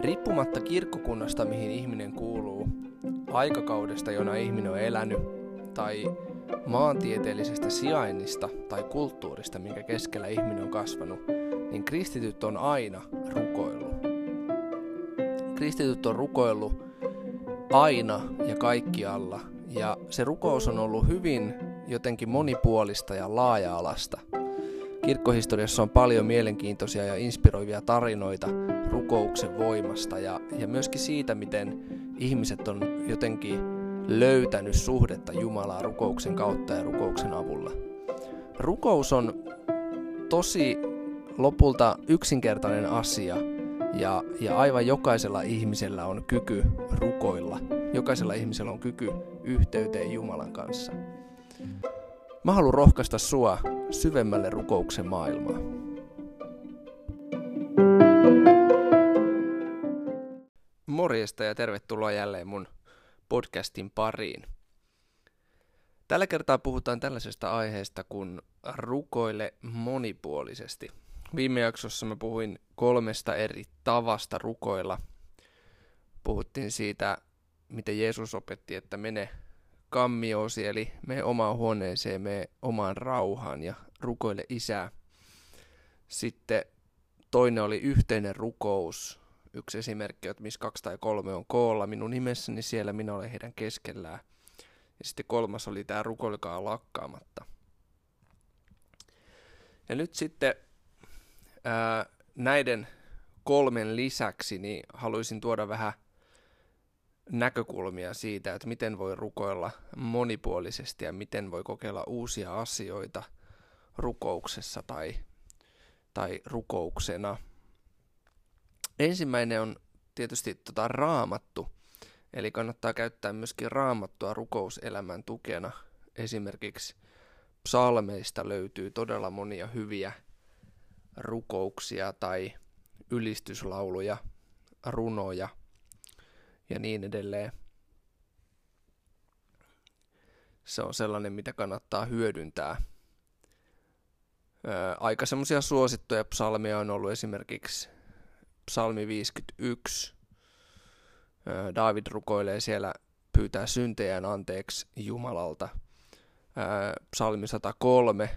Riippumatta kirkkokunnasta, mihin ihminen kuuluu, aikakaudesta, jona ihminen on elänyt, tai maantieteellisestä sijainnista tai kulttuurista, minkä keskellä ihminen on kasvanut, niin kristityt on aina rukoillut. Kristityt on rukoillut aina ja kaikkialla, ja se rukous on ollut hyvin jotenkin monipuolista ja laaja-alasta. Kirkkohistoriassa on paljon mielenkiintoisia ja inspiroivia tarinoita rukouksen voimasta ja, ja myöskin siitä, miten ihmiset on jotenkin löytänyt suhdetta Jumalaa rukouksen kautta ja rukouksen avulla. Rukous on tosi lopulta yksinkertainen asia ja, ja aivan jokaisella ihmisellä on kyky rukoilla. Jokaisella ihmisellä on kyky yhteyteen Jumalan kanssa. Mä haluan rohkaista sua syvemmälle rukouksen maailmaan. Morjesta ja tervetuloa jälleen mun podcastin pariin. Tällä kertaa puhutaan tällaisesta aiheesta kuin rukoile monipuolisesti. Viime jaksossa mä puhuin kolmesta eri tavasta rukoilla. Puhuttiin siitä, miten Jeesus opetti, että mene kammiosi, eli me omaan huoneeseen, me omaan rauhaan ja rukoile isää. Sitten toinen oli yhteinen rukous. Yksi esimerkki, että missä kaksi tai kolme on koolla minun nimessäni, siellä minä olen heidän keskellään. Ja sitten kolmas oli tämä rukoilkaa lakkaamatta. Ja nyt sitten ää, näiden kolmen lisäksi niin haluaisin tuoda vähän näkökulmia siitä, että miten voi rukoilla monipuolisesti ja miten voi kokeilla uusia asioita rukouksessa tai, tai rukouksena. Ensimmäinen on tietysti tota raamattu, eli kannattaa käyttää myöskin raamattua rukouselämän tukena. Esimerkiksi psalmeista löytyy todella monia hyviä rukouksia tai ylistyslauluja, runoja – ja niin edelleen. Se on sellainen, mitä kannattaa hyödyntää. Ää, aika semmoisia suosittuja psalmia on ollut esimerkiksi psalmi 51. Ää, David rukoilee siellä pyytää syntejään anteeksi Jumalalta. Psalmi 103.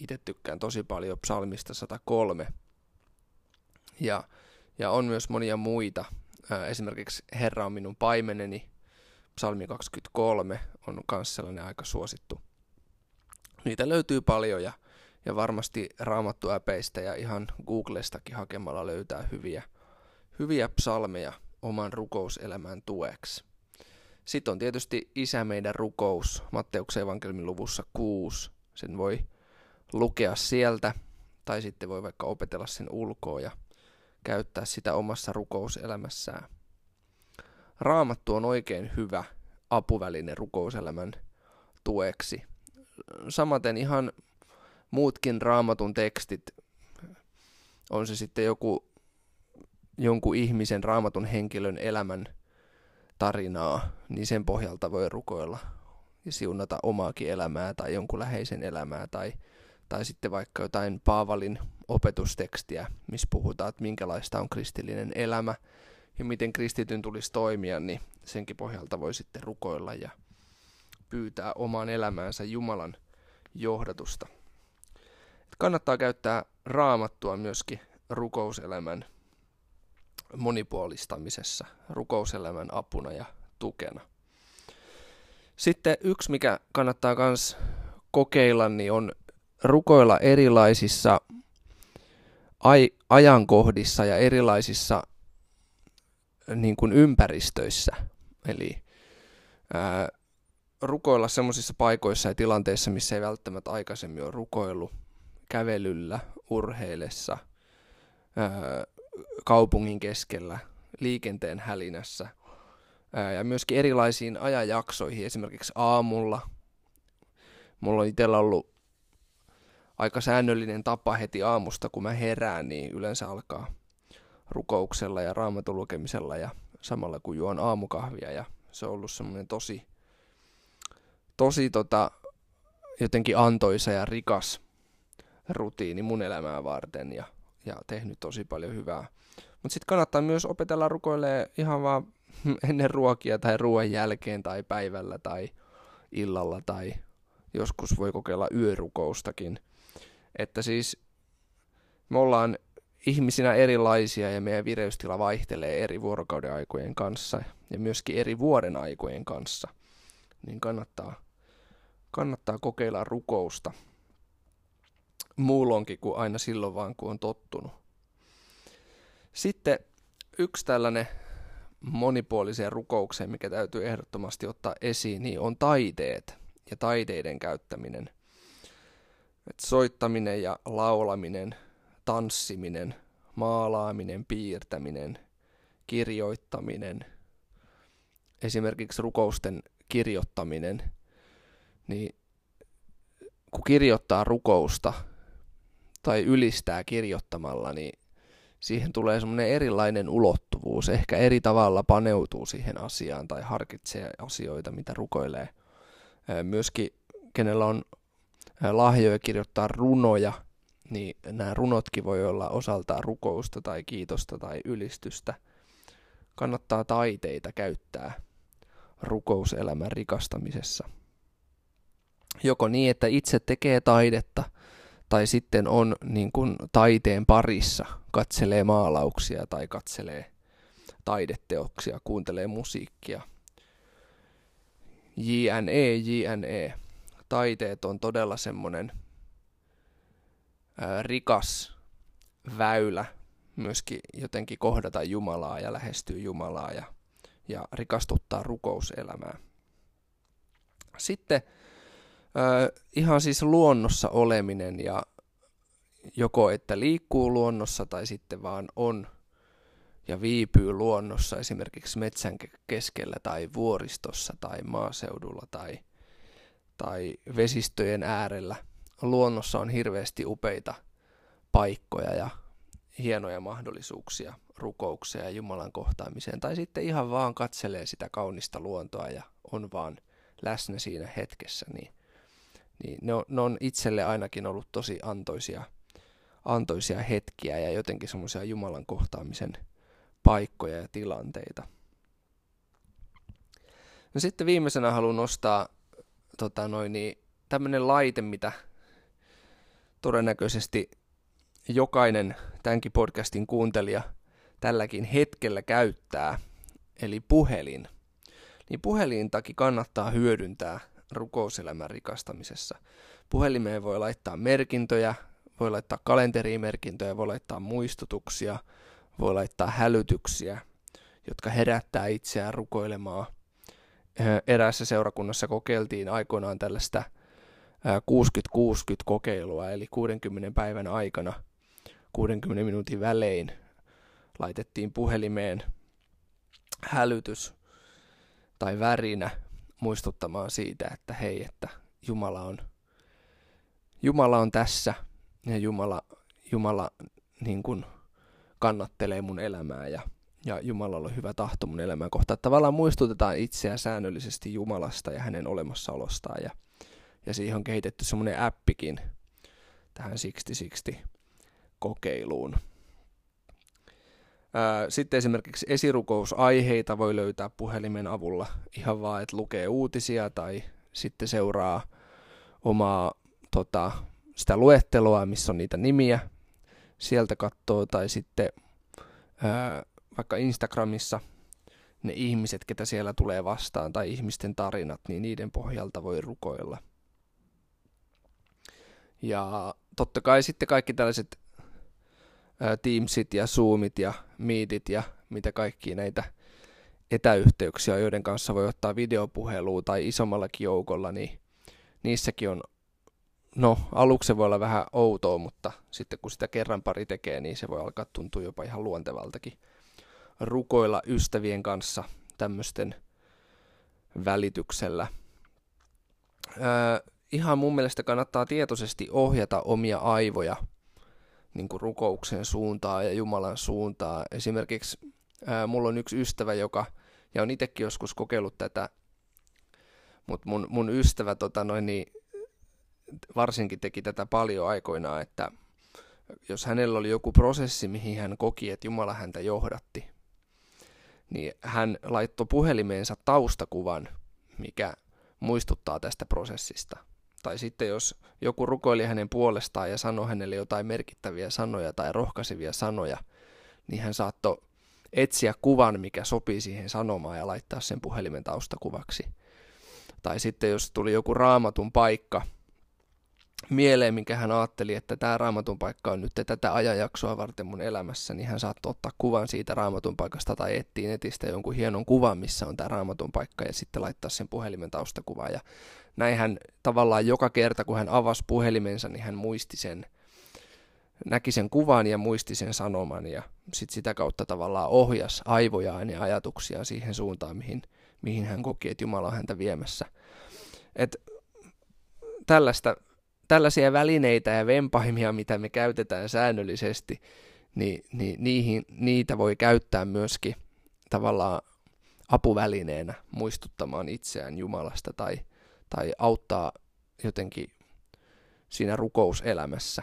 Itse tykkään tosi paljon psalmista 103. Ja, ja on myös monia muita esimerkiksi Herra on minun paimeneni, psalmi 23 on myös sellainen aika suosittu. Niitä löytyy paljon ja, ja varmasti raamattuäpeistä ja ihan Googlestakin hakemalla löytää hyviä, hyviä psalmeja oman rukouselämän tueksi. Sitten on tietysti Isä meidän rukous Matteuksen evankeliumin luvussa 6. Sen voi lukea sieltä tai sitten voi vaikka opetella sen ulkoa ja käyttää sitä omassa rukouselämässään. Raamattu on oikein hyvä apuväline rukouselämän tueksi. Samaten ihan muutkin raamatun tekstit, on se sitten joku jonkun ihmisen raamatun henkilön elämän tarinaa, niin sen pohjalta voi rukoilla ja siunata omaakin elämää tai jonkun läheisen elämää tai, tai sitten vaikka jotain Paavalin opetustekstiä, missä puhutaan, että minkälaista on kristillinen elämä ja miten kristityn tulisi toimia, niin senkin pohjalta voi sitten rukoilla ja pyytää omaan elämäänsä Jumalan johdatusta. Kannattaa käyttää raamattua myöskin rukouselämän monipuolistamisessa, rukouselämän apuna ja tukena. Sitten yksi, mikä kannattaa myös kokeilla, niin on rukoilla erilaisissa ai, ajankohdissa ja erilaisissa niin kuin ympäristöissä. Eli ää, rukoilla semmoisissa paikoissa ja tilanteissa, missä ei välttämättä aikaisemmin ole rukoillut, kävelyllä, urheilessa, ää, kaupungin keskellä, liikenteen hälinässä ää, ja myöskin erilaisiin ajanjaksoihin, esimerkiksi aamulla. Mulla on itsellä ollut aika säännöllinen tapa heti aamusta, kun mä herään, niin yleensä alkaa rukouksella ja raamatun lukemisella ja samalla kun juon aamukahvia ja se on ollut semmoinen tosi, tosi tota, jotenkin antoisa ja rikas rutiini mun elämää varten ja, ja tehnyt tosi paljon hyvää. Mutta sitten kannattaa myös opetella rukoilee ihan vaan ennen ruokia tai ruoan jälkeen tai päivällä tai illalla tai joskus voi kokeilla yörukoustakin. Että siis me ollaan ihmisinä erilaisia ja meidän vireystila vaihtelee eri vuorokauden aikojen kanssa ja myöskin eri vuoden aikojen kanssa. Niin kannattaa, kannattaa kokeilla rukousta muulloinkin kuin aina silloin vaan, kun on tottunut. Sitten yksi tällainen monipuoliseen rukoukseen, mikä täytyy ehdottomasti ottaa esiin, niin on taiteet ja taiteiden käyttäminen. Et soittaminen ja laulaminen, tanssiminen, maalaaminen, piirtäminen, kirjoittaminen, esimerkiksi rukousten kirjoittaminen, niin kun kirjoittaa rukousta tai ylistää kirjoittamalla, niin siihen tulee semmoinen erilainen ulottuvuus, ehkä eri tavalla paneutuu siihen asiaan tai harkitsee asioita, mitä rukoilee. Myöskin kenellä on lahjoja kirjoittaa runoja, niin nämä runotkin voi olla osaltaan rukousta tai kiitosta tai ylistystä. Kannattaa taiteita käyttää rukouselämän rikastamisessa. Joko niin, että itse tekee taidetta – tai sitten on niin kuin taiteen parissa, katselee maalauksia tai katselee taideteoksia, kuuntelee musiikkia. JNE, JNE. Taiteet on todella semmoinen rikas väylä myöskin jotenkin kohdata Jumalaa ja lähestyä Jumalaa ja, ja rikastuttaa rukouselämää. Sitten ihan siis luonnossa oleminen ja joko että liikkuu luonnossa tai sitten vaan on ja viipyy luonnossa esimerkiksi metsän keskellä tai vuoristossa tai maaseudulla tai, tai vesistöjen äärellä. Luonnossa on hirveästi upeita paikkoja ja hienoja mahdollisuuksia rukouksia ja Jumalan kohtaamiseen. Tai sitten ihan vaan katselee sitä kaunista luontoa ja on vaan läsnä siinä hetkessä, niin niin ne on, ne on itselle ainakin ollut tosi antoisia, antoisia hetkiä ja jotenkin semmoisia Jumalan kohtaamisen paikkoja ja tilanteita. No sitten viimeisenä haluan nostaa tota noin, niin, tämmöinen laite, mitä todennäköisesti jokainen tämänkin podcastin kuuntelija tälläkin hetkellä käyttää, eli puhelin. Niin puhelintakin kannattaa hyödyntää rukouselämän rikastamisessa. Puhelimeen voi laittaa merkintöjä, voi laittaa kalenteriin merkintöjä, voi laittaa muistutuksia, voi laittaa hälytyksiä, jotka herättää itseään rukoilemaan. Eräässä seurakunnassa kokeiltiin aikoinaan tällaista 60-60 kokeilua, eli 60 päivän aikana 60 minuutin välein laitettiin puhelimeen hälytys tai värinä muistuttamaan siitä, että hei, että Jumala on, Jumala on tässä ja Jumala, Jumala niin kuin kannattelee mun elämää ja, ja Jumalalla on hyvä tahto mun elämää kohtaan. Tavallaan muistutetaan itseä säännöllisesti Jumalasta ja hänen olemassaolostaan ja, ja siihen on kehitetty semmoinen appikin tähän 6060 kokeiluun. Sitten esimerkiksi esirukousaiheita voi löytää puhelimen avulla ihan vaan, että lukee uutisia tai sitten seuraa omaa tota, sitä luetteloa, missä on niitä nimiä. Sieltä katsoo tai sitten ää, vaikka Instagramissa ne ihmiset, ketä siellä tulee vastaan tai ihmisten tarinat, niin niiden pohjalta voi rukoilla. Ja totta kai sitten kaikki tällaiset Teamsit ja Zoomit ja Meetit ja mitä kaikki näitä etäyhteyksiä, joiden kanssa voi ottaa videopuhelua tai isommallakin joukolla, niin niissäkin on, no aluksi se voi olla vähän outoa, mutta sitten kun sitä kerran pari tekee, niin se voi alkaa tuntua jopa ihan luontevaltakin rukoilla ystävien kanssa tämmöisten välityksellä. Öö, ihan mun mielestä kannattaa tietoisesti ohjata omia aivoja – niin kuin rukouksen suuntaa ja Jumalan suuntaa. Esimerkiksi ää, mulla on yksi ystävä, joka, ja on itsekin joskus kokeillut tätä, mutta mun, mun ystävä tota noin, niin, varsinkin teki tätä paljon aikoinaan, että jos hänellä oli joku prosessi, mihin hän koki, että Jumala häntä johdatti, niin hän laittoi puhelimeensa taustakuvan, mikä muistuttaa tästä prosessista. Tai sitten jos joku rukoili hänen puolestaan ja sanoi hänelle jotain merkittäviä sanoja tai rohkaisevia sanoja, niin hän saattoi etsiä kuvan, mikä sopii siihen sanomaan ja laittaa sen puhelimen taustakuvaksi. Tai sitten jos tuli joku raamatun paikka mieleen, minkä hän ajatteli, että tämä raamatun paikka on nyt tätä ajanjaksoa varten mun elämässä, niin hän saattoi ottaa kuvan siitä raamatun paikasta tai etsiä netistä jonkun hienon kuvan, missä on tämä raamatun paikka ja sitten laittaa sen puhelimen taustakuvaan. Ja näin hän tavallaan joka kerta, kun hän avasi puhelimensa, niin hän muisti sen, näki sen kuvan ja muisti sen sanoman ja sitten sitä kautta tavallaan ohjas aivojaan ja ajatuksiaan siihen suuntaan, mihin, mihin hän koki, että Jumala on häntä viemässä. Et tällaista, tällaisia välineitä ja vempaimia, mitä me käytetään säännöllisesti, niin, niin niihin, niitä voi käyttää myöskin tavallaan apuvälineenä muistuttamaan itseään Jumalasta tai, tai auttaa jotenkin siinä rukouselämässä.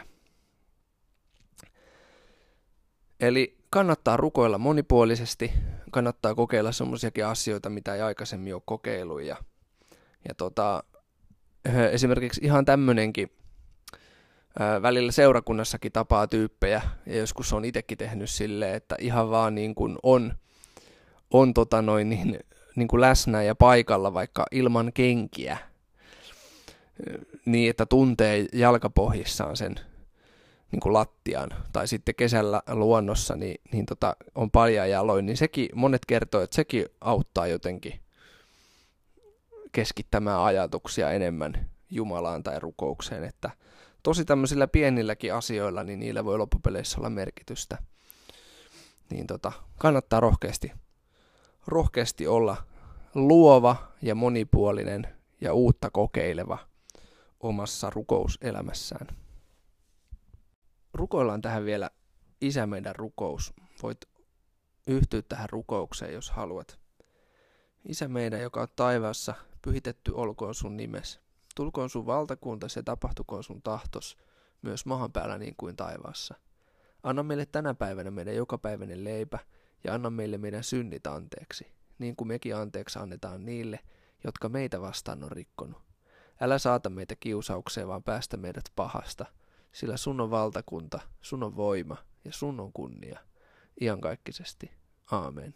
Eli kannattaa rukoilla monipuolisesti, kannattaa kokeilla semmoisiakin asioita, mitä ei aikaisemmin ole kokeillut. Ja, ja tota, esimerkiksi ihan tämmöinenkin välillä seurakunnassakin tapaa tyyppejä, ja joskus on itsekin tehnyt silleen, että ihan vaan niin kuin on, on tota noin niin, niin kuin läsnä ja paikalla vaikka ilman kenkiä, niin että tuntee jalkapohjissaan sen niin kuin lattian, tai sitten kesällä luonnossa niin, niin tota, on paljon jaloin, niin sekin, monet kertoo, että sekin auttaa jotenkin keskittämään ajatuksia enemmän Jumalaan tai rukoukseen, että tosi tämmöisillä pienilläkin asioilla, niin niillä voi loppupeleissä olla merkitystä. Niin tota, kannattaa rohkeasti, rohkeasti olla luova ja monipuolinen ja uutta kokeileva omassa rukouselämässään rukoillaan tähän vielä Isä meidän rukous. Voit yhtyä tähän rukoukseen, jos haluat. Isä meidän, joka on taivaassa, pyhitetty olkoon sun nimes. Tulkoon sun valtakunta, se tapahtukoon sun tahtos, myös mahan päällä niin kuin taivaassa. Anna meille tänä päivänä meidän jokapäiväinen leipä, ja anna meille meidän synnit anteeksi, niin kuin mekin anteeksi annetaan niille, jotka meitä vastaan on rikkonut. Älä saata meitä kiusaukseen, vaan päästä meidät pahasta – sillä sun on valtakunta, sun on voima ja sun on kunnia, iankaikkisesti. Aamen.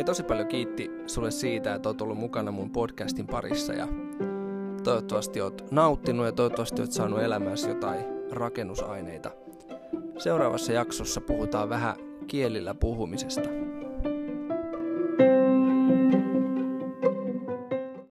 Hei tosi paljon kiitti sulle siitä, että oot ollut mukana mun podcastin parissa ja toivottavasti oot nauttinut ja toivottavasti oot saanut elämässä jotain rakennusaineita. Seuraavassa jaksossa puhutaan vähän kielillä puhumisesta.